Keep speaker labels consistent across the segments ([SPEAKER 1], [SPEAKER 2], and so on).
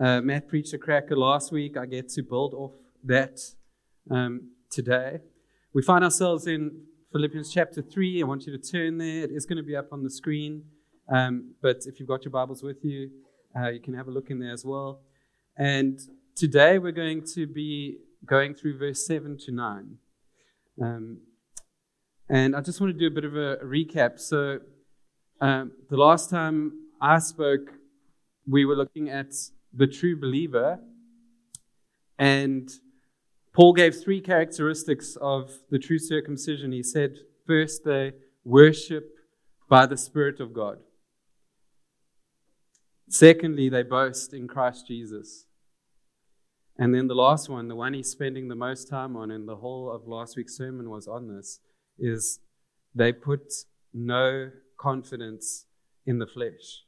[SPEAKER 1] Uh, Matt preached a cracker last week. I get to build off that um, today. We find ourselves in Philippians chapter 3. I want you to turn there. It is going to be up on the screen. Um, but if you've got your Bibles with you, uh, you can have a look in there as well. And today we're going to be going through verse 7 to 9. Um, and I just want to do a bit of a, recap. So, um, the last time I spoke, we were looking at the true believer. And Paul gave three characteristics of the true circumcision. He said, first, they worship by the Spirit of God. Secondly, they boast in Christ Jesus. And then the last one, the one he's spending the most time on, and the whole of last week's sermon was on this, is they put no confidence in the flesh.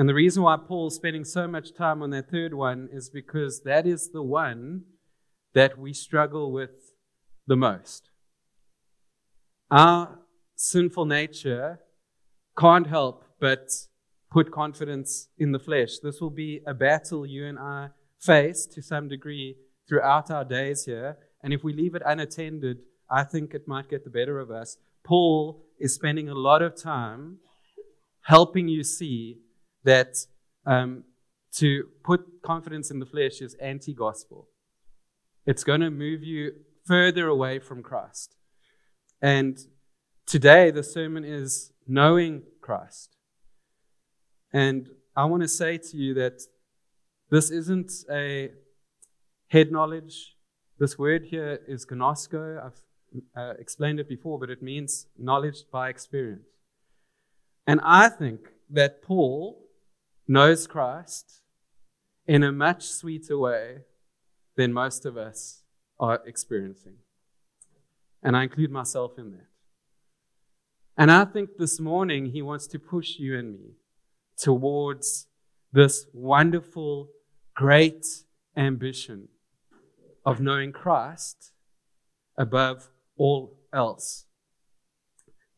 [SPEAKER 1] And the reason why Paul's spending so much time on that third one is because that is the one that we struggle with the most. Our sinful nature can't help but put confidence in the flesh. This will be a battle you and I face to some degree throughout our days here. And if we leave it unattended, I think it might get the better of us. Paul is spending a lot of time helping you see that um, to put confidence in the flesh is anti gospel. It's going to move you further away from Christ. And today, the sermon is knowing Christ. And I want to say to you that this isn't a head knowledge. This word here is gnosko. I've uh, explained it before, but it means knowledge by experience. And I think that Paul knows Christ in a much sweeter way than most of us are experiencing. And I include myself in that. And I think this morning he wants to push you and me towards this wonderful great ambition of knowing Christ above all else.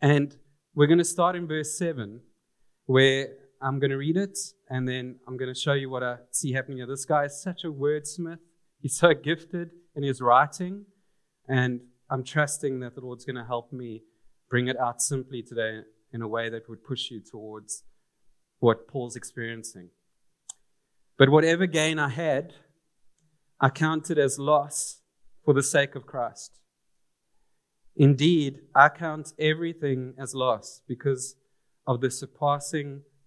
[SPEAKER 1] And we're going to start in verse 7, where I'm going to read it and then I'm going to show you what I see happening here. This guy is such a wordsmith, he's so gifted in his writing, and I'm trusting that the Lord's going to help me bring it out simply today in a way that would push you towards what Paul's experiencing. But whatever gain I had, I counted as loss for the sake of Christ. Indeed, I count everything as loss because of the surpassing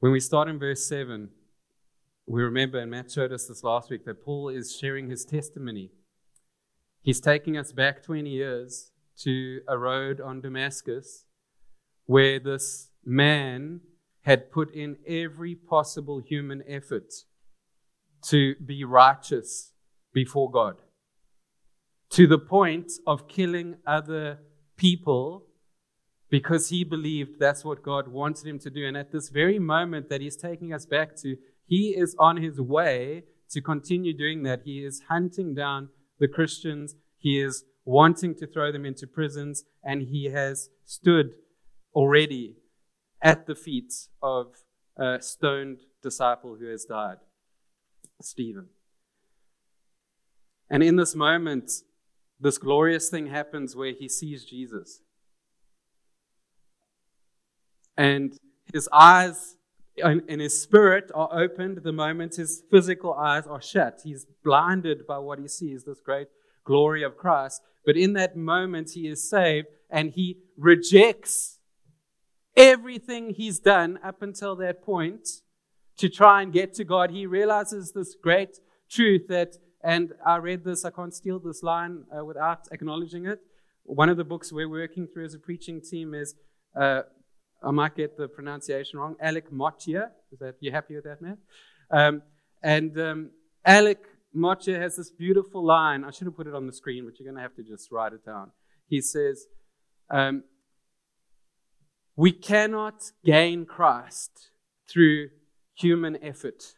[SPEAKER 1] When we start in verse 7, we remember, and Matt showed us this last week, that Paul is sharing his testimony. He's taking us back 20 years to a road on Damascus where this man had put in every possible human effort to be righteous before God, to the point of killing other people because he believed that's what God wanted him to do. And at this very moment that he's taking us back to, he is on his way to continue doing that. He is hunting down the Christians, he is wanting to throw them into prisons, and he has stood already at the feet of a stoned disciple who has died, Stephen. And in this moment, this glorious thing happens where he sees Jesus. And his eyes and his spirit are opened the moment his physical eyes are shut. He's blinded by what he sees, this great glory of Christ. But in that moment, he is saved and he rejects everything he's done up until that point to try and get to God, he realizes this great truth that, and I read this, I can't steal this line uh, without acknowledging it. One of the books we're working through as a preaching team is uh, I might get the pronunciation wrong. Alec Motyer. Is that you happy with that, man? Um, and um, Alec Motyer has this beautiful line. I should have put it on the screen, but you're going to have to just write it down. He says, um, "We cannot gain Christ through human effort.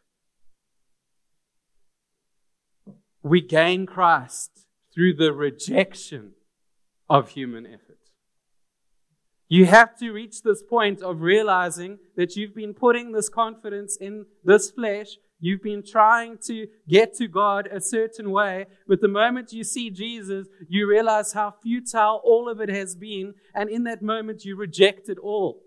[SPEAKER 1] We gain Christ through the rejection of human effort." You have to reach this point of realizing that you've been putting this confidence in this flesh. You've been trying to get to God a certain way, but the moment you see Jesus, you realize how futile all of it has been, and in that moment you reject it all.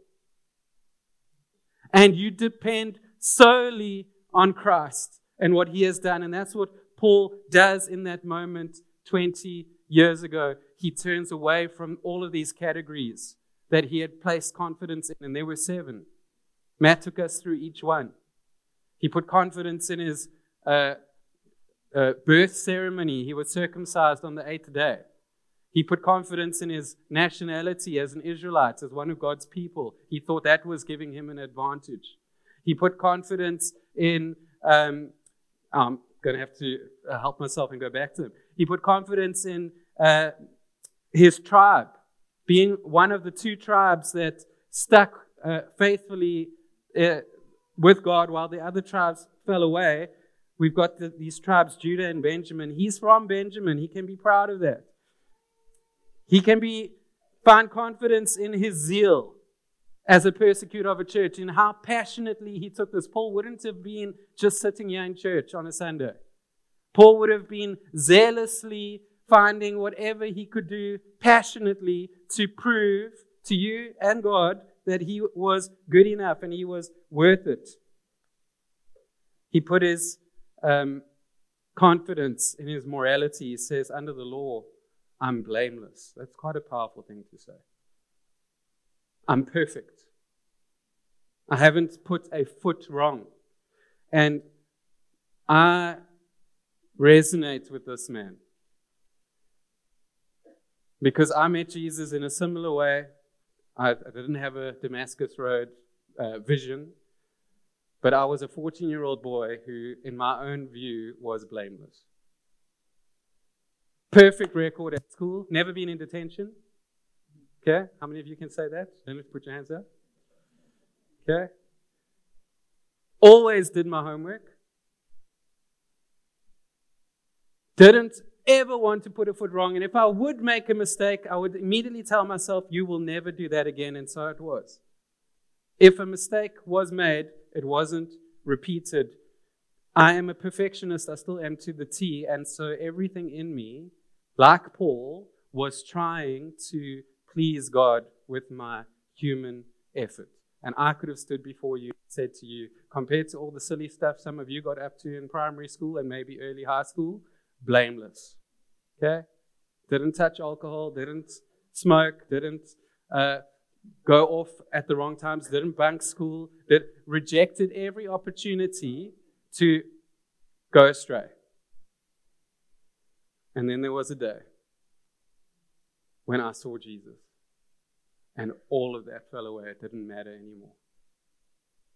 [SPEAKER 1] And you depend solely on Christ and what He has done. And that's what Paul does in that moment 20 years ago. He turns away from all of these categories that he had placed confidence in, and there were seven. Matt took us through each one. He put confidence in his uh, uh, birth ceremony. He was circumcised on the eighth day. He put confidence in his nationality as an Israelite, as one of God's people. He thought that was giving him an advantage. He put confidence in, um, I'm going to have to uh, help myself and go back to him. He put confidence in uh, his tribe being one of the two tribes that stuck uh, faithfully uh, with God while the other tribes fell away. We've got the, these tribes, Judah and Benjamin. He's from Benjamin. He can be proud of that. He can be find confidence in his zeal as a persecutor of a church, in how passionately he took this. Paul wouldn't have been just sitting here in church on a Sunday. Paul would have been zealously finding whatever he could do passionately to prove to you and God that he was good enough and he was worth it. He put his um, confidence in his morality. He says, Under the law, I'm blameless. That's quite a powerful thing to say. I'm perfect. I haven't put a foot wrong. And I resonate with this man. Because I met Jesus in a similar way. I, I didn't have a Damascus Road uh, vision, but I was a 14 year old boy who, in my own view, was blameless. Perfect record at school, never been in detention. Okay, how many of you can say that? Don't put your hands up. Okay. Always did my homework. Didn't ever want to put a foot wrong. And if I would make a mistake, I would immediately tell myself, You will never do that again. And so it was. If a mistake was made, it wasn't repeated. I am a perfectionist. I still am to the T. And so everything in me, like Paul, was trying to please God with my human effort. And I could have stood before you said to you, compared to all the silly stuff some of you got up to in primary school and maybe early high school, blameless. Okay? Didn't touch alcohol, didn't smoke, didn't uh, go off at the wrong times, didn't bunk school, that rejected every opportunity to go astray. And then there was a day when I saw Jesus, and all of that fell away. It didn't matter anymore.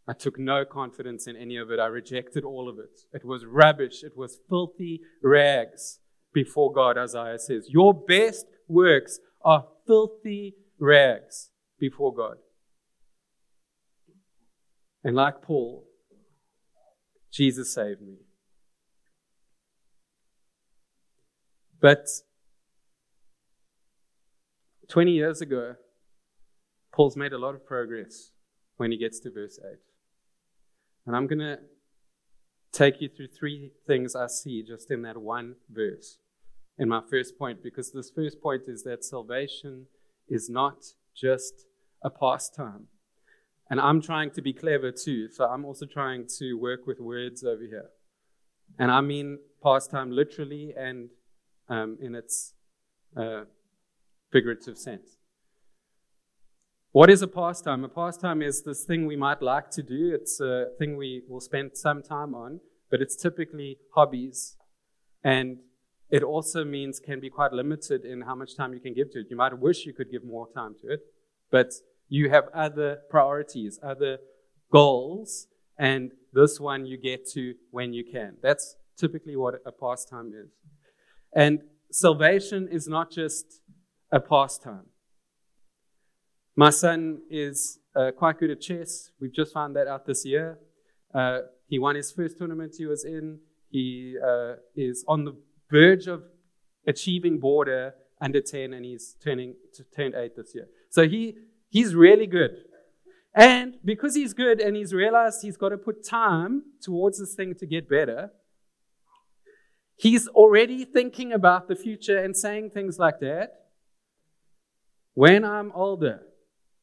[SPEAKER 1] I took no confidence in any of it. I rejected all of it. It was rubbish. It was filthy rags before God, Isaiah says. Your best works are filthy rags before God. And like Paul, Jesus saved me. But 20 years ago, Paul's made a lot of progress when he gets to verse 8. And I'm going to take you through three things I see just in that one verse. In my first point, because this first point is that salvation is not just a pastime. And I'm trying to be clever too, so I'm also trying to work with words over here. And I mean pastime literally and um, in its uh, figurative sense. What is a pastime? A pastime is this thing we might like to do. It's a thing we will spend some time on, but it's typically hobbies. And it also means can be quite limited in how much time you can give to it. You might wish you could give more time to it, but You have other priorities, other goals, and this one you get to when you can. That's typically what a pastime is. And salvation is not just a pastime. My son is uh, quite good at chess. We've just found that out this year. Uh, he won his first tournament he was in. He uh, is on the verge of achieving border under 10, and he's turning turned 8 this year. So he, he's really good. And because he's good and he's realized he's got to put time towards this thing to get better, he's already thinking about the future and saying things like that. When I'm older,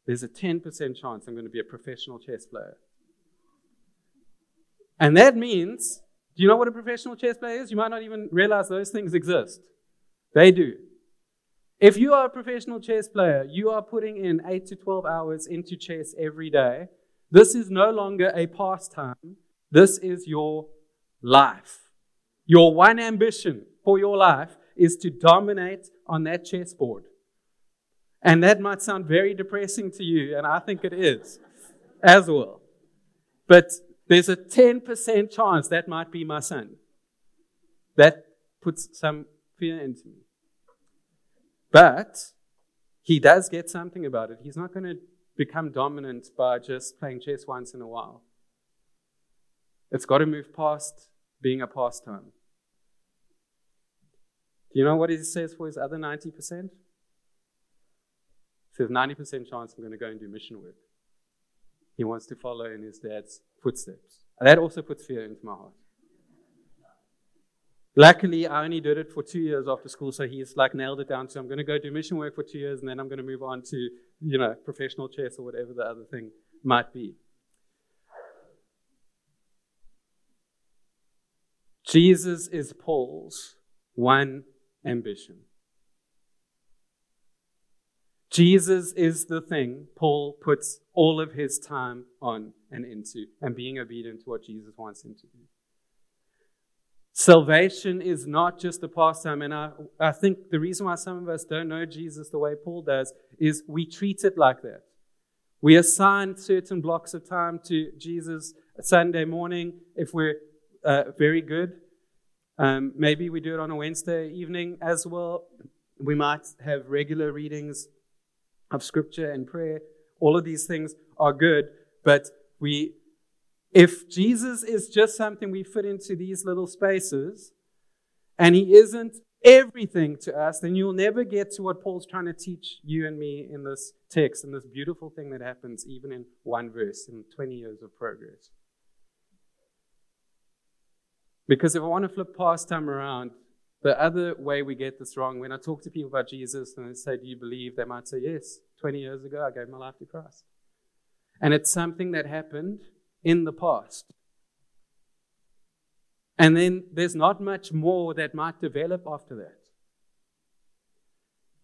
[SPEAKER 1] there's a 10% chance I'm going to be a professional chess player. And that means, do you know what a professional chess player is? You might not even realize those things exist. They do. If you are a professional chess player, you are putting in 8 to 12 hours into chess every day. This is no longer a pastime. This is your life. Your one ambition for your life is to dominate on that chessboard. And that might sound very depressing to you, and I think it is as well. But there's a 10% chance that might be my son. That puts some fear into me. But he does get something about it. He's not going to become dominant by just playing chess once in a while. It's got to move past being a pastime. Do you know what he says for his other 90%? Says 90% chance I'm going to go and do mission work. He wants to follow in his dad's footsteps. That also puts fear into my heart. Luckily, I only did it for two years after school, so he's like nailed it down to I'm going to go do mission work for two years, and then I'm going to move on to, you know, professional chess or whatever the other thing might be. Jesus is Paul's one ambition. Jesus is the thing Paul puts all of his time on and into, and being obedient to what Jesus wants him to do. Salvation is not just a pastime, and I, I think the reason why some of us don't know Jesus the way Paul does is we treat it like that. We assign certain blocks of time to Jesus Sunday morning if we're uh, very good. Um, maybe we do it on a Wednesday evening as well. We might have regular readings of scripture and prayer. All of these things are good, but we, if Jesus is just something we fit into these little spaces, and he isn't everything to us, then you'll never get to what Paul's trying to teach you and me in this text, and this beautiful thing that happens even in one verse in 20 years of progress. Because if I want to flip past time around, the other way we get this wrong, when I talk to people about Jesus and they say, Do you believe? They might say, Yes, 20 years ago I gave my life to Christ. And it's something that happened in the past. And then there's not much more that might develop after that.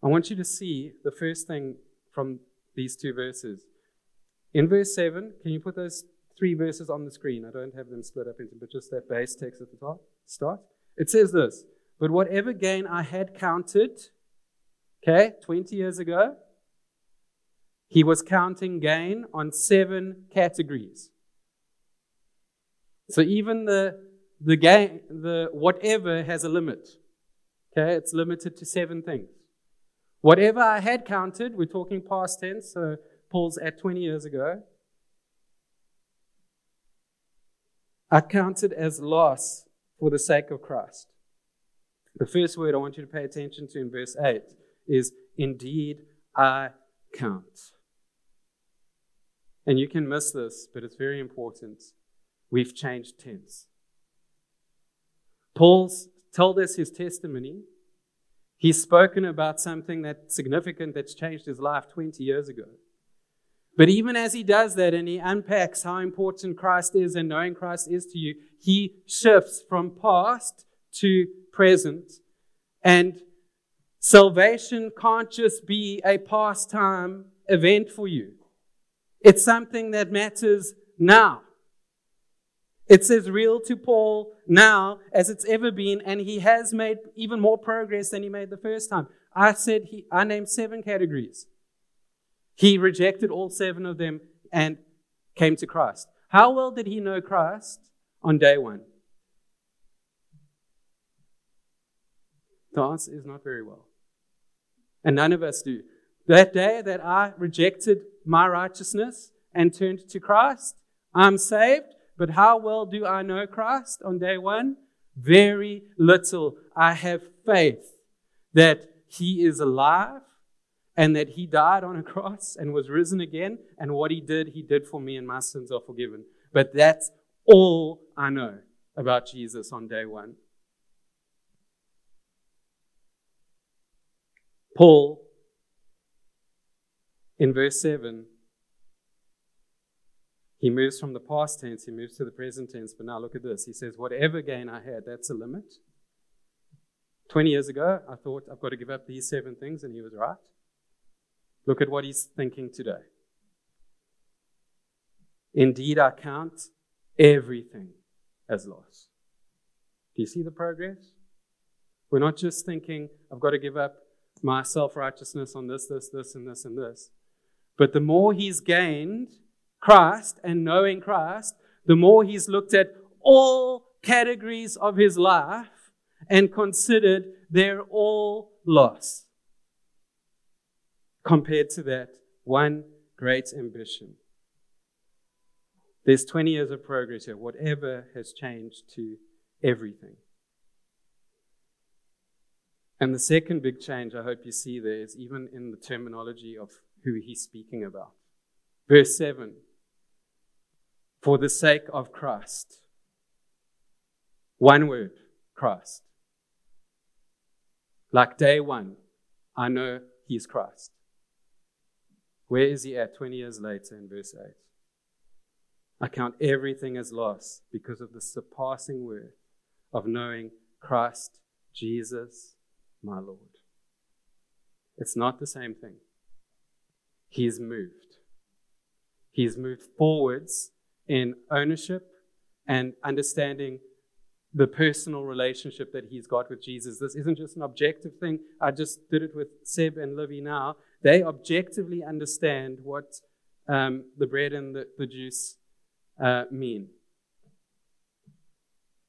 [SPEAKER 1] I want you to see the first thing from these two verses. In verse 7, can you put those three verses on the screen? I don't have them split up into, but just that base text at the top. Start. It says this but whatever gain I had counted, okay, 20 years ago, he was counting gain on seven categories. So even the the gain, the whatever has a limit. Okay, it's limited to seven things. Whatever I had counted, we're talking past tense, so Paul's at 20 years ago. I counted as loss for the sake of Christ. The first word I want you to pay attention to in verse 8 is indeed I count. And you can miss this, but it's very important. We've changed tense. Paul's told us his testimony. He's spoken about something that's significant that's changed his life 20 years ago. But even as he does that and he unpacks how important Christ is and knowing Christ is to you, he shifts from past to present. And salvation can't just be a pastime event for you. It's something that matters now. It's as real to Paul now as it's ever been, and he has made even more progress than he made the first time. I said he, I named seven categories. He rejected all seven of them and came to Christ. How well did he know Christ on day one? The answer is not very well. And none of us do. That day that I rejected my righteousness and turned to Christ, I'm saved. But how well do I know Christ on day one? Very little. I have faith that He is alive and that He died on a cross and was risen again. And what He did, He did for me, and my sins are forgiven. But that's all I know about Jesus on day one. Paul, in verse 7, he moves from the past tense, he moves to the present tense, but now look at this. He says, Whatever gain I had, that's a limit. 20 years ago, I thought I've got to give up these seven things, and he was right. Look at what he's thinking today. Indeed, I count everything as loss. Do you see the progress? We're not just thinking, I've got to give up my self righteousness on this, this, this, and this, and this. But the more he's gained Christ and knowing Christ, the more he's looked at all categories of his life and considered they're all lost compared to that one great ambition. There's 20 years of progress here. Whatever has changed to everything. And the second big change I hope you see there is even in the terminology of who he's speaking about. Verse 7 For the sake of Christ. One word, Christ. Like day one, I know he's Christ. Where is he at 20 years later in verse 8? I count everything as loss because of the surpassing worth of knowing Christ Jesus my Lord. It's not the same thing. He's moved. He's moved forwards in ownership and understanding the personal relationship that he's got with Jesus. This isn't just an objective thing. I just did it with Seb and Livy now. They objectively understand what um, the bread and the, the juice uh, mean.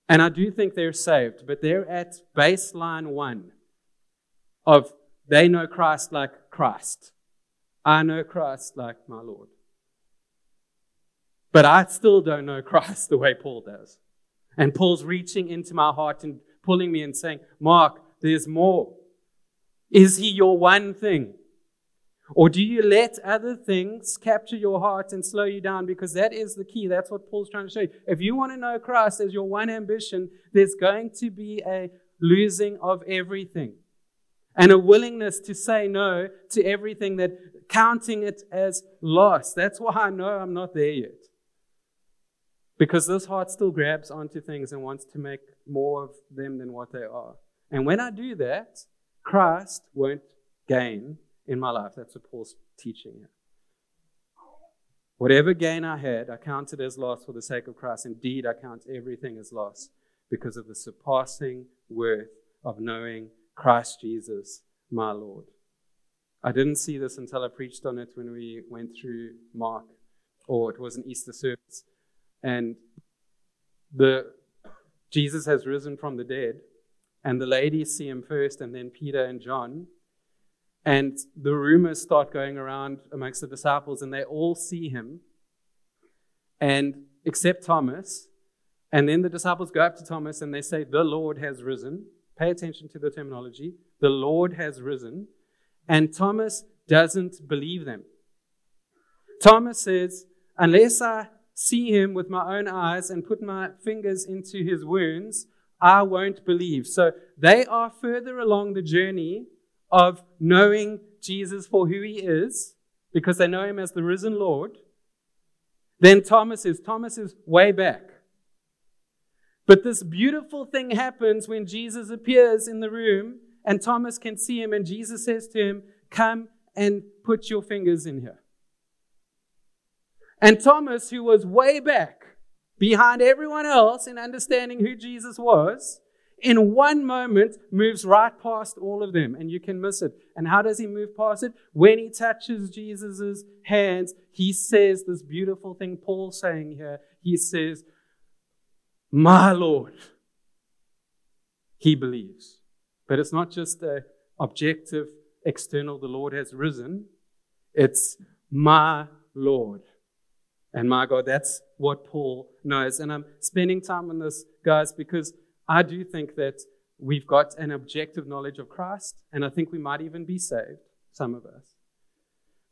[SPEAKER 1] And I do think they're saved, but they're at baseline one of they know Christ like Christ. I know Christ like my Lord. But I still don't know Christ the way Paul does. And Paul's reaching into my heart and pulling me and saying, Mark, there's more. Is he your one thing? Or do you let other things capture your heart and slow you down? Because that is the key. That's what Paul's trying to show you. If you want to know Christ as your one ambition, there's going to be a losing of everything and a willingness to say no to everything that counting it as loss. That's why I know I'm not there yet. Because this heart still grabs onto things and wants to make more of them than what they are. And when I do that, Christ won't gain in my life. That's what Paul's teaching here. Whatever gain I had, I counted as loss for the sake of Christ. Indeed, I count everything as loss because of the surpassing worth of knowing Christ Jesus, my Lord. I didn't see this until I preached on it when we went through Mark, or it was an Easter service. And the Jesus has risen from the dead, and the ladies see him first, and then Peter and John. And the rumors start going around amongst the disciples, and they all see him, and except Thomas. And then the disciples go up to Thomas and they say, The Lord has risen. Pay attention to the terminology. The Lord has risen. And Thomas doesn't believe them. Thomas says, Unless I see him with my own eyes and put my fingers into his wounds, I won't believe. So they are further along the journey of knowing Jesus for who he is, because they know him as the risen Lord. Then Thomas is. Thomas is way back. But this beautiful thing happens when Jesus appears in the room and Thomas can see him, and Jesus says to him, Come and put your fingers in here. And Thomas, who was way back behind everyone else in understanding who Jesus was, in one moment moves right past all of them and you can miss it. And how does he move past it? When he touches Jesus' hands, he says this beautiful thing Paul's saying here. He says, My Lord. He believes. But it's not just a objective, external, the Lord has risen. It's my Lord and my God. That's what Paul knows. And I'm spending time on this, guys, because I do think that we've got an objective knowledge of Christ, and I think we might even be saved, some of us.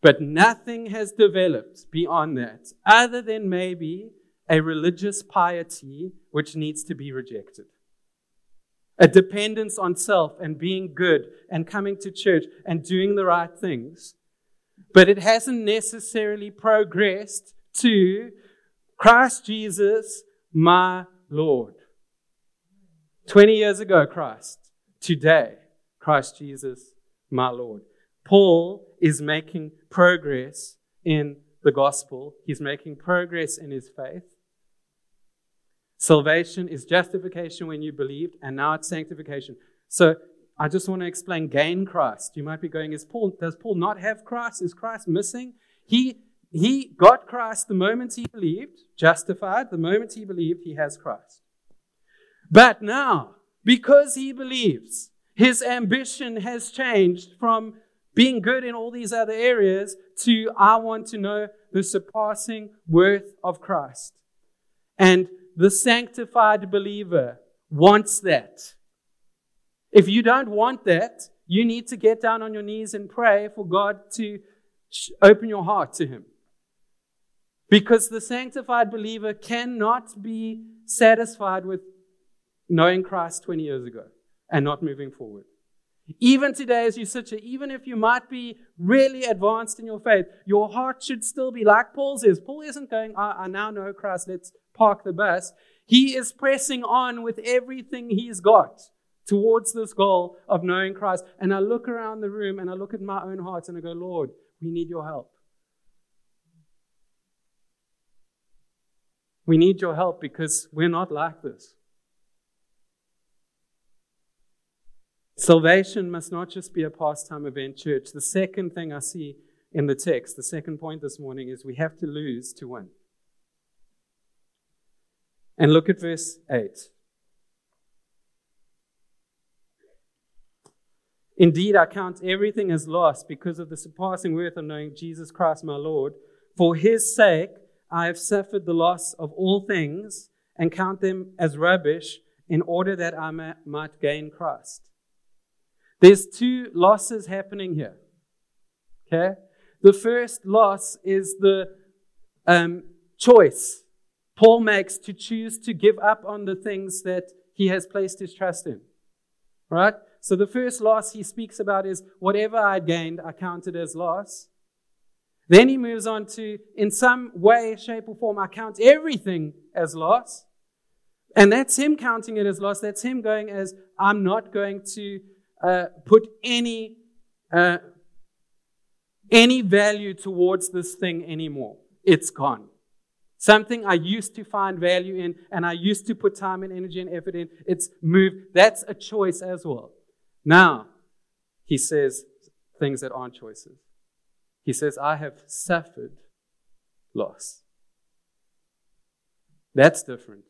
[SPEAKER 1] But nothing has developed beyond that, other than maybe a religious piety which needs to be rejected. A dependence on self and being good and coming to church and doing the right things. But it hasn't necessarily progressed to Christ Jesus, my Lord. 20 years ago, Christ. Today, Christ Jesus, my Lord. Paul is making progress in the gospel. He's making progress in his faith. Salvation is justification when you believed, and now it's sanctification. So I just want to explain gain Christ. You might be going, is Paul, does Paul not have Christ? Is Christ missing? He he got Christ the moment he believed, justified, the moment he believed he has Christ. But now, because he believes, his ambition has changed from being good in all these other areas to I want to know the surpassing worth of Christ. And the sanctified believer wants that. If you don't want that, you need to get down on your knees and pray for God to open your heart to Him. Because the sanctified believer cannot be satisfied with knowing Christ 20 years ago and not moving forward. Even today, as you sit here, even if you might be really advanced in your faith, your heart should still be like Paul's is. Paul isn't going, I, I now know Christ, let's park the bus. He is pressing on with everything he's got towards this goal of knowing Christ. And I look around the room and I look at my own heart and I go, Lord, we need your help. We need your help because we're not like this. Salvation must not just be a pastime event, church. The second thing I see in the text, the second point this morning, is we have to lose to win. And look at verse 8. Indeed, I count everything as lost because of the surpassing worth of knowing Jesus Christ my Lord. For his sake, I have suffered the loss of all things and count them as rubbish in order that I might gain Christ. There's two losses happening here. Okay? The first loss is the um, choice Paul makes to choose to give up on the things that he has placed his trust in. Right? So the first loss he speaks about is whatever I gained, I counted as loss. Then he moves on to, in some way, shape, or form, I count everything as loss. And that's him counting it as loss. That's him going as, I'm not going to uh, put any, uh, any value towards this thing anymore. It's gone. Something I used to find value in and I used to put time and energy and effort in, it's moved. That's a choice as well. Now, he says things that aren't choices. He says, I have suffered loss. That's different.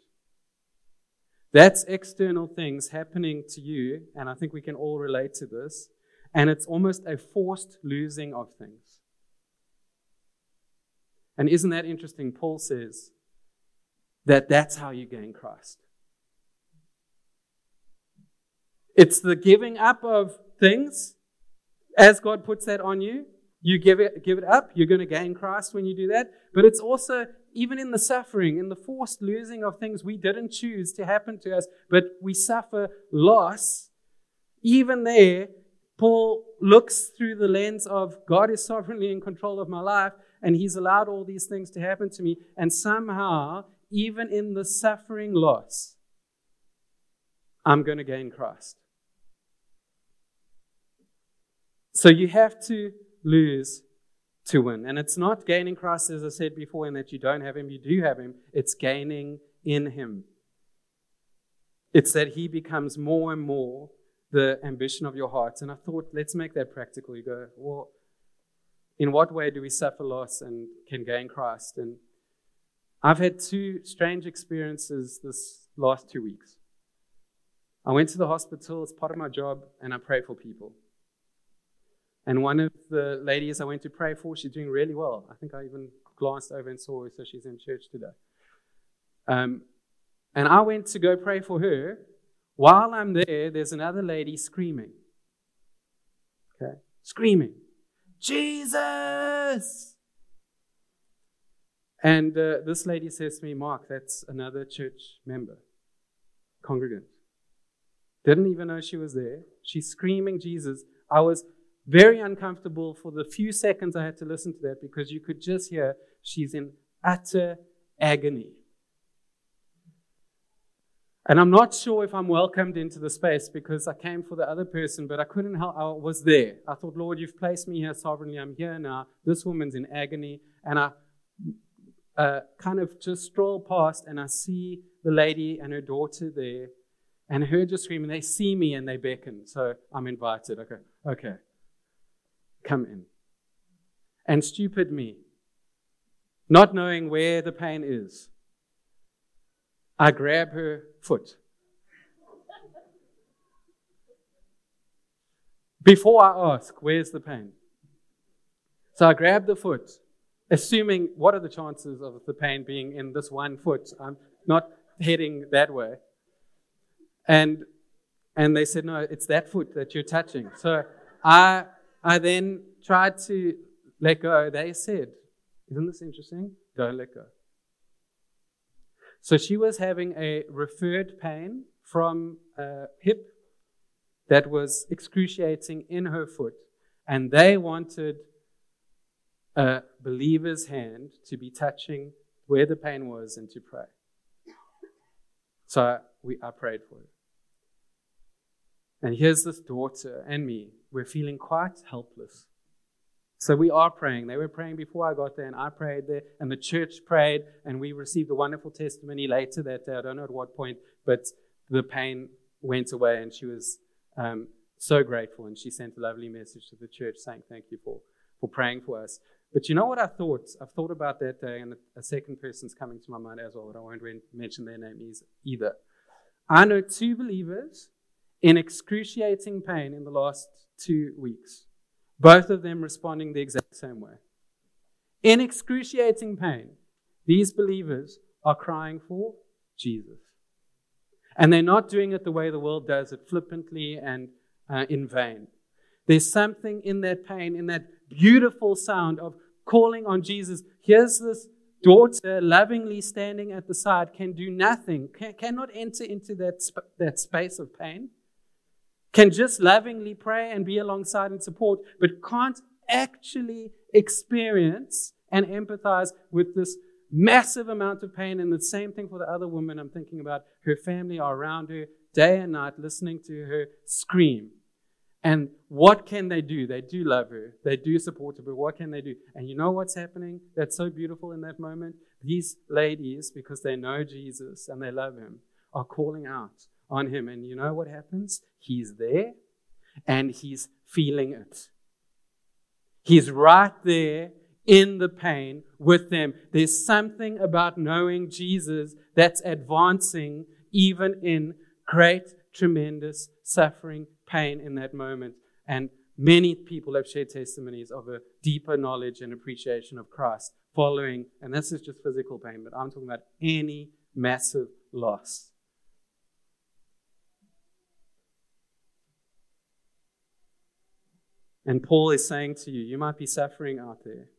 [SPEAKER 1] That's external things happening to you, and I think we can all relate to this. And it's almost a forced losing of things. And isn't that interesting? Paul says that that's how you gain Christ. It's the giving up of things as God puts that on you, you give it, give it up, you're going to gain Christ when you do that. But it's also, even in the suffering, in the forced losing of things we didn't choose to happen to us, but we suffer loss. Even there, Paul looks through the lens of God is sovereignly in control of my life, and He's allowed all these things to happen to me. And somehow, even in the suffering loss, I'm going to gain Christ. So you have to lose to win. And it's not gaining Christ, as I said before, in that you don't have Him, you do have Him. It's gaining in Him. It's that He becomes more and more the ambition of your heart. And I thought, let's make that practical. You go, well, in what way do we suffer loss and can gain Christ? And I've had two strange experiences this last two weeks. I went to the hospital, it's part of my job, and I pray for people. And one of the ladies I went to pray for, she's doing really well. I think I even glanced over and saw her, so she's in church today. Um, and I went to go pray for her. While I'm there, there's another lady screaming. Okay? Screaming. Jesus! And uh, this lady says to me, Mark, that's another church member, congregant. Didn't even know she was there. She's screaming Jesus. I was very uncomfortable for the few seconds I had to listen to that because you could just hear she's in utter agony. And I'm not sure if I'm welcomed into the space because I came for the other person, but I couldn't help. I was there. I thought, Lord, you've placed me here sovereignly. I'm here now. This woman's in agony. And I uh, kind of just stroll past and I see the lady and her daughter there and heard her just screaming. They see me and they beckon. So I'm invited. Okay, okay. Come in. And stupid me, not knowing where the pain is, I grab her foot. Before I ask, where's the pain? So I grab the foot, assuming what are the chances of the pain being in this one foot? I'm not heading that way. And and they said, No, it's that foot that you're touching. So I I then tried to let go. They said, Isn't this interesting? Don't let go. So she was having a referred pain from a hip that was excruciating in her foot, and they wanted a believer's hand to be touching where the pain was and to pray. So we, I prayed for her. And here's this daughter and me. We're feeling quite helpless. So we are praying. They were praying before I got there, and I prayed there, and the church prayed, and we received a wonderful testimony later that day. I don't know at what point, but the pain went away, and she was um, so grateful. And she sent a lovely message to the church saying, Thank you for, for praying for us. But you know what I thought? I've thought about that day, and a second person's coming to my mind as well, but I won't mention their name either. I know two believers in excruciating pain in the last two weeks both of them responding the exact same way. In excruciating pain, these believers are crying for Jesus. And they're not doing it the way the world does it, flippantly and uh, in vain. There's something in that pain, in that beautiful sound of calling on Jesus. Here's this daughter lovingly standing at the side, can do nothing, can, cannot enter into that, sp- that space of pain can just lovingly pray and be alongside and support, but can't actually experience and empathize with this massive amount of pain. And the same thing for the other woman I'm thinking about. Her family are around her day and night listening to her scream. And what can they do? They do love her. They do support her, but what can they do? And you know what's happening? That's so beautiful in that moment? These ladies, because they know Jesus and they love him, are calling out on him. And you know what happens? He's there and he's feeling it. He's right there in the pain with them. There's something about knowing Jesus that's advancing even in great, tremendous suffering, pain in that moment. And many people have shared testimonies of a deeper knowledge and appreciation of Christ following, and this is just physical pain, but I'm talking about any massive loss. And Paul is saying to you, you might be suffering out there.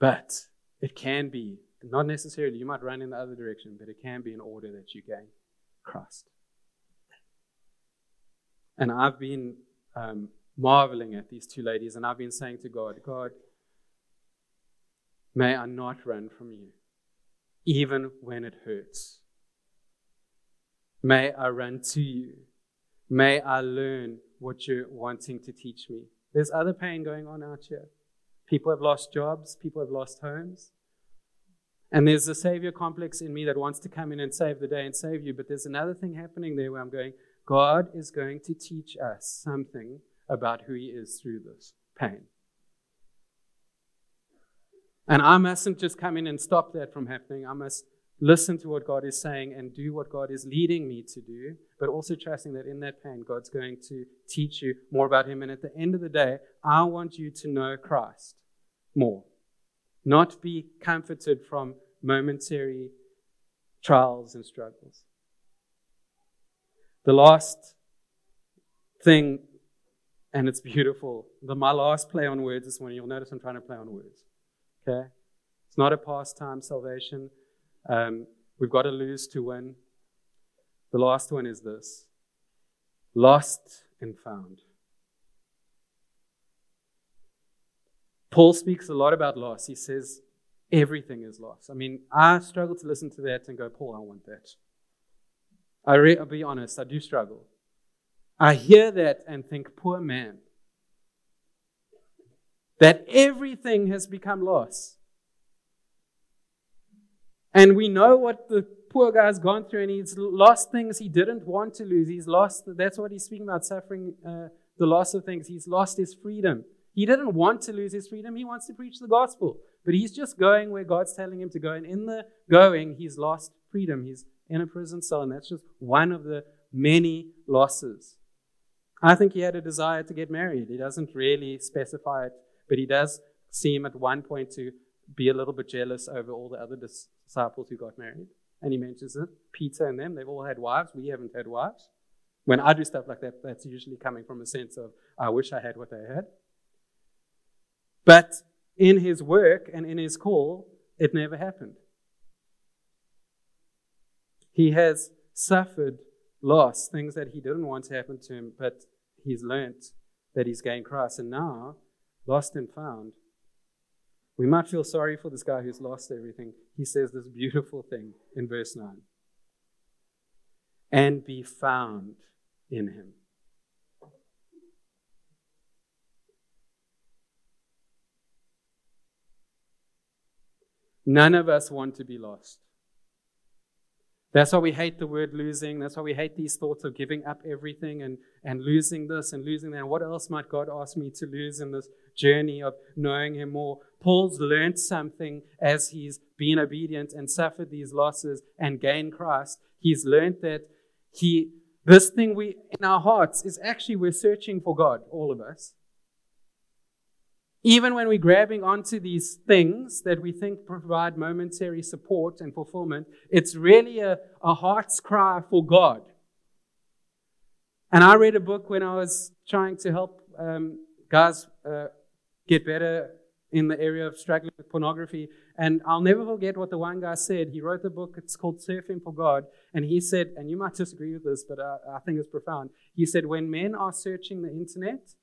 [SPEAKER 1] But it can be, not necessarily, you might run in the other direction, but it can be in order that you gain Christ. And I've been um, marveling at these two ladies, and I've been saying to God, God, may I not run from you, even when it hurts. May I run to you. May I learn what you're wanting to teach me. There's other pain going on out here. People have lost jobs, people have lost homes. And there's a savior complex in me that wants to come in and save the day and save you. But there's another thing happening there where I'm going, God is going to teach us something about who He is through this pain. And I mustn't just come in and stop that from happening. I must listen to what God is saying and do what God is leading me to do, but also trusting that in that pain, God's going to teach you more about Him. And at the end of the day, I want you to know Christ more, not be comforted from momentary trials and struggles. The last thing, and it's beautiful, the, my last play on words this morning, you'll notice I'm trying to play on words. Okay? It's not a pastime salvation. Um, we've got to lose to win. The last one is this lost and found. Paul speaks a lot about loss. He says everything is loss. I mean, I struggle to listen to that and go, Paul, I want that. I re- I'll be honest, I do struggle. I hear that and think, poor man. That everything has become loss. And we know what the poor guy's gone through, and he's lost things he didn't want to lose. He's lost, that's what he's speaking about, suffering uh, the loss of things. He's lost his freedom. He didn't want to lose his freedom. He wants to preach the gospel. But he's just going where God's telling him to go. And in the going, he's lost freedom. He's in a prison cell, and that's just one of the many losses. I think he had a desire to get married. He doesn't really specify it, but he does seem at one point to be a little bit jealous over all the other disciples who got married. And he mentions it. Peter and them, they've all had wives. We haven't had wives. When I do stuff like that, that's usually coming from a sense of, I wish I had what they had. But in his work and in his call, it never happened. He has suffered loss, things that he didn't want to happen to him, but he's learnt that he's gained Christ. And now, lost and found, we might feel sorry for this guy who's lost everything. He says this beautiful thing in verse 9 and be found in him. None of us want to be lost. That's why we hate the word losing. That's why we hate these thoughts of giving up everything and, and losing this and losing that. What else might God ask me to lose in this journey of knowing Him more? Paul's learned something as he's been obedient and suffered these losses and gained Christ. He's learned that he, this thing we in our hearts is actually we're searching for God, all of us. Even when we're grabbing onto these things that we think provide momentary support and fulfillment, it's really a, a heart's cry for God. And I read a book when I was trying to help um, guys uh, get better in the area of struggling with pornography. And I'll never forget what the one guy said. He wrote a book, it's called Surfing for God. And he said, and you might disagree with this, but I, I think it's profound. He said, when men are searching the internet,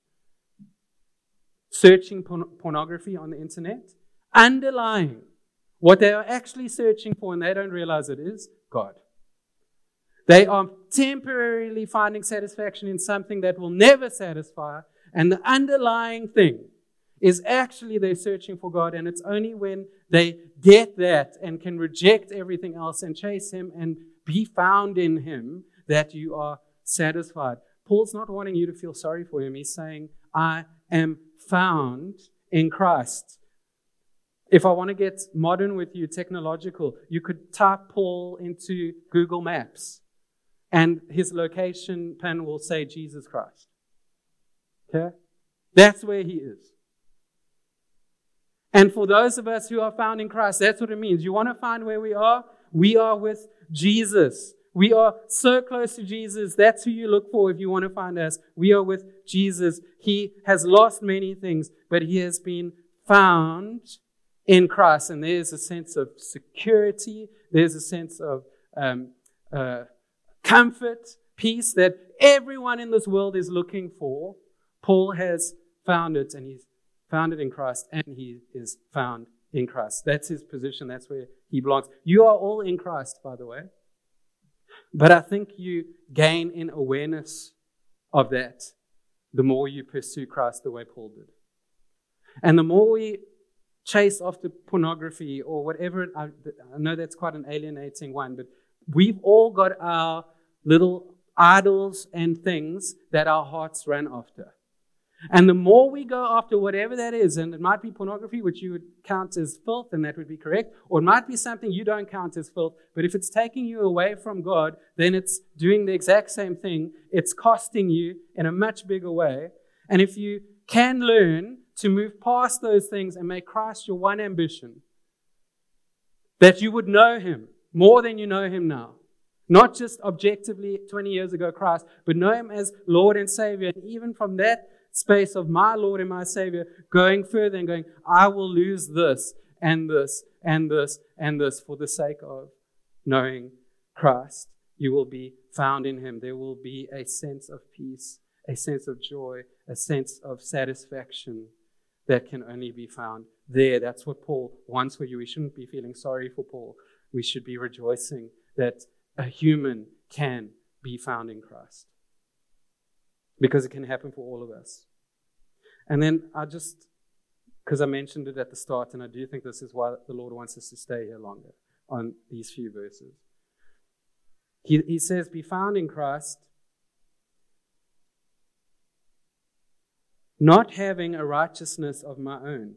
[SPEAKER 1] searching porn- pornography on the internet, underlying what they are actually searching for and they don't realize it is God. They are temporarily finding satisfaction in something that will never satisfy, and the underlying thing is actually they're searching for God, and it's only when they get that and can reject everything else and chase Him and be found in Him that you are satisfied. Paul's not wanting you to feel sorry for him. He's saying, I am found in Christ. If I want to get modern with you, technological, you could type Paul into Google Maps and his location pin will say Jesus Christ. Okay? That's where he is. And for those of us who are found in Christ, that's what it means. You want to find where we are? We are with Jesus. We are so close to Jesus. That's who you look for if you want to find us. We are with Jesus. He has lost many things, but he has been found in Christ. And there's a sense of security. There's a sense of um, uh, comfort, peace that everyone in this world is looking for. Paul has found it, and he's found it in Christ, and he is found in Christ. That's his position. That's where he belongs. You are all in Christ, by the way. But I think you gain in awareness of that the more you pursue Christ the way Paul did. And the more we chase after pornography or whatever. I, I know that's quite an alienating one, but we've all got our little idols and things that our hearts run after. And the more we go after whatever that is, and it might be pornography, which you would count as filth, and that would be correct, or it might be something you don't count as filth, but if it's taking you away from God, then it's doing the exact same thing. It's costing you in a much bigger way. And if you can learn to move past those things and make Christ your one ambition, that you would know Him more than you know Him now. Not just objectively 20 years ago Christ, but know Him as Lord and Savior. And even from that space of my Lord and my Savior, going further and going, I will lose this and this and this and this for the sake of knowing Christ. You will be found in Him. There will be a sense of peace, a sense of joy, a sense of satisfaction that can only be found there. That's what Paul wants for you. We shouldn't be feeling sorry for Paul. We should be rejoicing that a human can be found in Christ because it can happen for all of us. And then I just, because I mentioned it at the start, and I do think this is why the Lord wants us to stay here longer on these few verses. He, he says, Be found in Christ, not having a righteousness of my own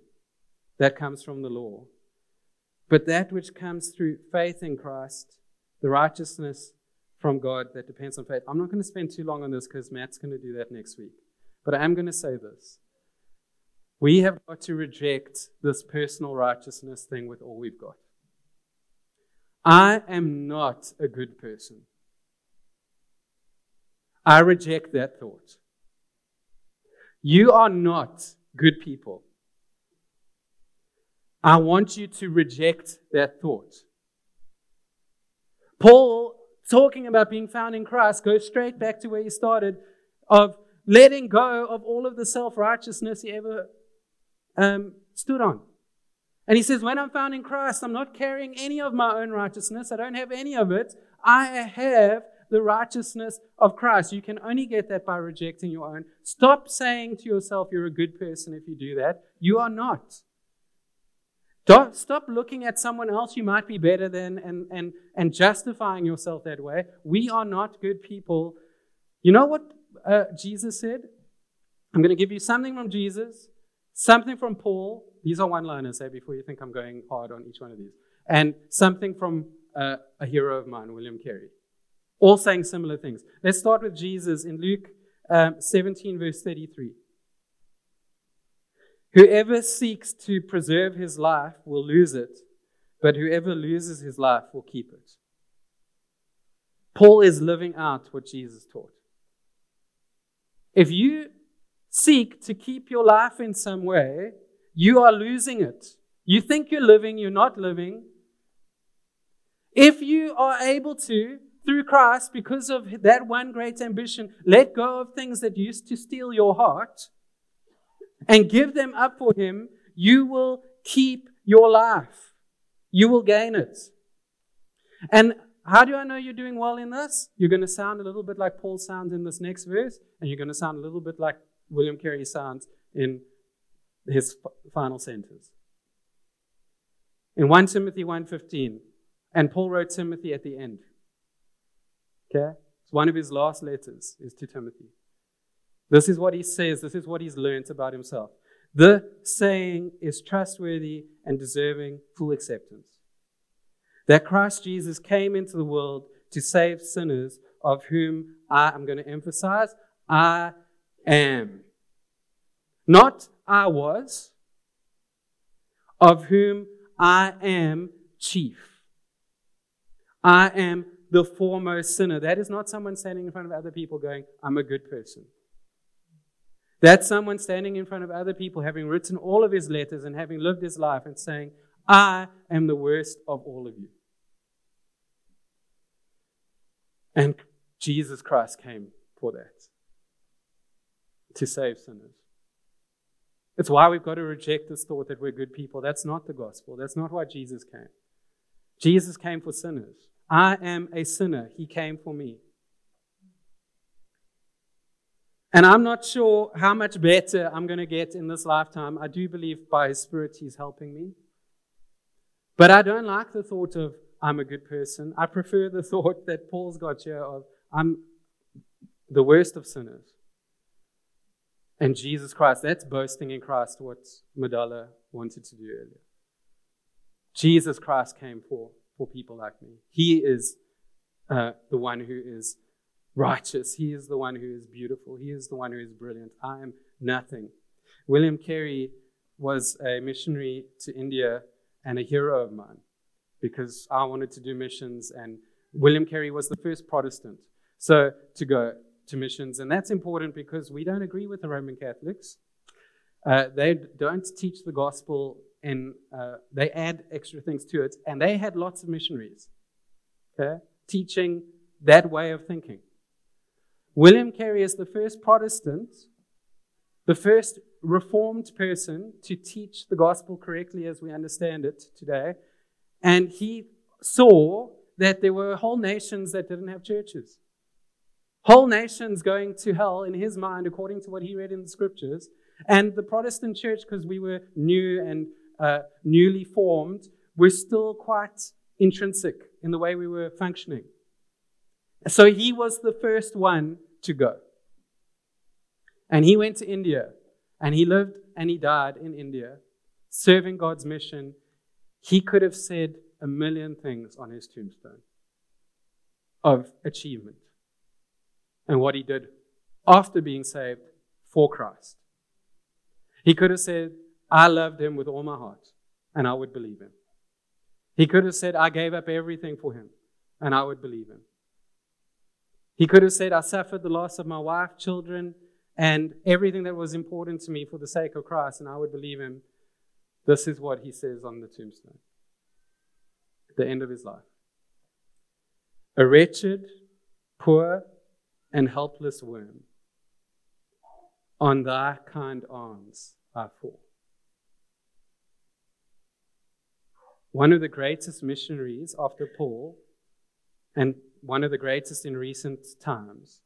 [SPEAKER 1] that comes from the law, but that which comes through faith in Christ, the righteousness from God that depends on faith. I'm not going to spend too long on this because Matt's going to do that next week. But I am going to say this. We have got to reject this personal righteousness thing with all we've got. I am not a good person. I reject that thought. You are not good people. I want you to reject that thought. Paul, talking about being found in Christ, goes straight back to where you started of letting go of all of the self righteousness he ever um, stood on. And he says, When I'm found in Christ, I'm not carrying any of my own righteousness. I don't have any of it. I have the righteousness of Christ. You can only get that by rejecting your own. Stop saying to yourself you're a good person if you do that. You are not. Don't stop looking at someone else you might be better than and, and, and justifying yourself that way. We are not good people. You know what uh, Jesus said? I'm going to give you something from Jesus, something from Paul. These are one liners, eh, before you think I'm going hard on each one of these. And something from uh, a hero of mine, William Carey. All saying similar things. Let's start with Jesus in Luke um, 17, verse 33. Whoever seeks to preserve his life will lose it, but whoever loses his life will keep it. Paul is living out what Jesus taught. If you seek to keep your life in some way, you are losing it. You think you're living, you're not living. If you are able to, through Christ, because of that one great ambition, let go of things that used to steal your heart, and give them up for Him, you will keep your life. You will gain it. And how do I know you're doing well in this? You're going to sound a little bit like Paul sounds in this next verse, and you're going to sound a little bit like William Carey sounds in his final sentence. In 1 Timothy 1:15, and Paul wrote Timothy at the end. Okay? It's one of his last letters is to Timothy. This is what he says. This is what he's learned about himself. The saying is trustworthy and deserving full acceptance. That Christ Jesus came into the world to save sinners, of whom I am going to emphasize, I am. Not I was, of whom I am chief. I am the foremost sinner. That is not someone standing in front of other people going, I'm a good person. That's someone standing in front of other people, having written all of his letters and having lived his life and saying, I am the worst of all of you. And Jesus Christ came for that to save sinners. It's why we've got to reject this thought that we're good people. That's not the gospel. That's not why Jesus came. Jesus came for sinners. I am a sinner. He came for me. And I'm not sure how much better I'm going to get in this lifetime. I do believe by His Spirit He's helping me. But I don't like the thought of I'm a good person. I prefer the thought that Paul's got here of I'm the worst of sinners. And Jesus Christ, that's boasting in Christ, what Madala wanted to do earlier. Jesus Christ came for, for people like me. He is uh, the one who is righteous. He is the one who is beautiful. He is the one who is brilliant. I am nothing. William Carey was a missionary to India and a hero of mine because I wanted to do missions, and William Carey was the first Protestant so to go to missions, and that's important because we don't agree with the Roman Catholics. Uh, they don't teach the gospel, and uh, they add extra things to it, and they had lots of missionaries, okay, teaching that way of thinking. William Carey is the first Protestant, the first reformed person to teach the gospel correctly as we understand it today. And he saw that there were whole nations that didn't have churches. Whole nations going to hell in his mind, according to what he read in the scriptures. And the Protestant church, because we were new and uh, newly formed, were still quite intrinsic in the way we were functioning. So he was the first one to go. And he went to India and he lived and he died in India, serving God's mission. He could have said a million things on his tombstone of achievement and what he did after being saved for Christ. He could have said, I loved him with all my heart, and I would believe him. He could have said, I gave up everything for him, and I would believe him. He could have said, I suffered the loss of my wife, children, and everything that was important to me for the sake of Christ, and I would believe him. This is what he says on the tombstone at the end of his life. A wretched, poor, and helpless worm, on thy kind arms I fall. One of the greatest missionaries after Paul and one of the greatest in recent times,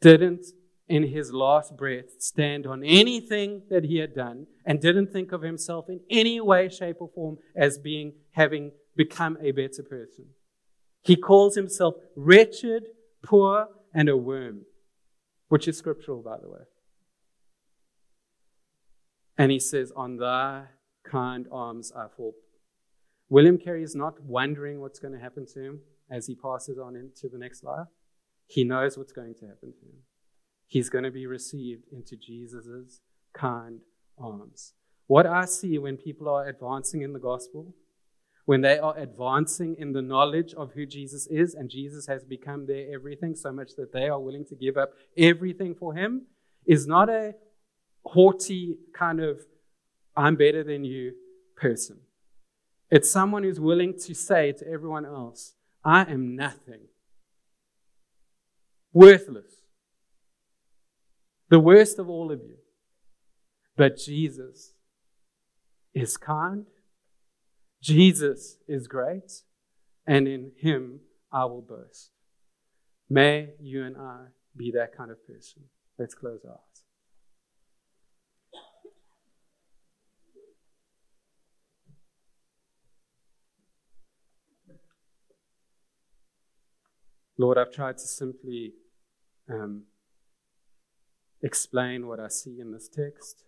[SPEAKER 1] didn't in his last breath stand on anything that he had done and didn't think of himself in any way, shape, or form as being having become a better person. He calls himself wretched, poor, and a worm, which is scriptural, by the way. And he says, On thy kind arms I fall. William Carey is not wondering what's going to happen to him as he passes on into the next life. He knows what's going to happen to him. He's going to be received into Jesus' kind arms. What I see when people are advancing in the gospel, when they are advancing in the knowledge of who Jesus is, and Jesus has become their everything so much that they are willing to give up everything for him, is not a haughty kind of, I'm better than you person. It's someone who's willing to say to everyone else, I am nothing. Worthless. The worst of all of you. But Jesus is kind. Jesus is great. And in him I will boast. May you and I be that kind of person. Let's close our eyes. Lord, I've tried to simply um, explain what I see in this text.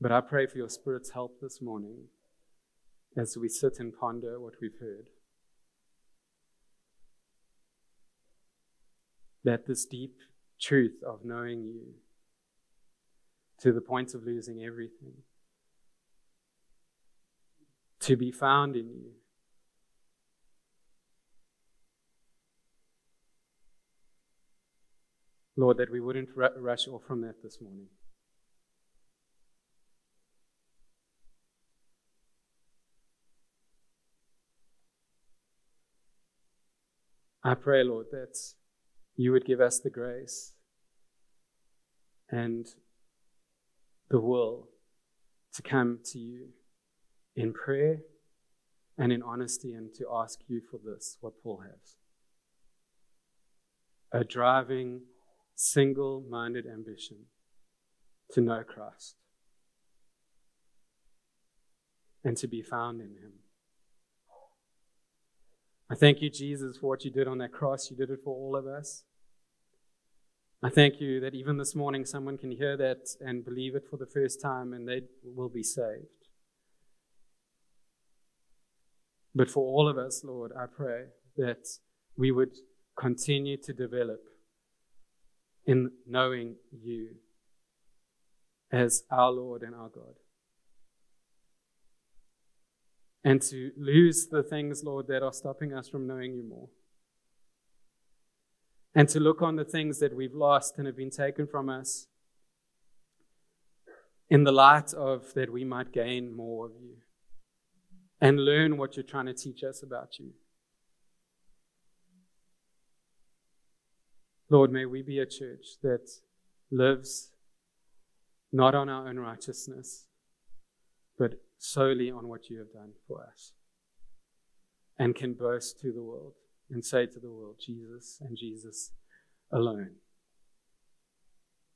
[SPEAKER 1] But I pray for your Spirit's help this morning as we sit and ponder what we've heard. That this deep truth of knowing you to the point of losing everything, to be found in you, Lord, that we wouldn't r- rush off from that this morning. I pray, Lord, that you would give us the grace and the will to come to you in prayer and in honesty and to ask you for this, what Paul has. a driving, single minded ambition to know Christ and to be found in Him. I thank you, Jesus, for what you did on that cross. You did it for all of us. I thank you that even this morning someone can hear that and believe it for the first time and they will be saved. But for all of us, Lord, I pray that we would continue to develop in knowing you as our Lord and our God. And to lose the things, Lord, that are stopping us from knowing you more and to look on the things that we've lost and have been taken from us in the light of that we might gain more of you and learn what you're trying to teach us about you. Lord, may we be a church that lives not on our own righteousness, but solely on what you have done for us and can boast to the world and say to the world, Jesus and Jesus alone.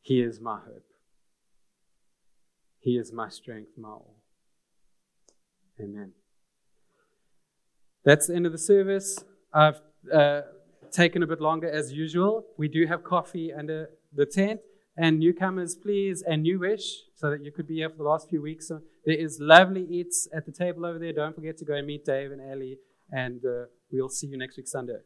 [SPEAKER 1] He is my hope. He is my strength, my all. Amen. That's the end of the service. I've uh, taken a bit longer as usual. We do have coffee under the tent. And newcomers, please, and new wish, so that you could be here for the last few weeks. So there is lovely eats at the table over there. Don't forget to go and meet Dave and Ellie and uh, we'll see you next week Sunday.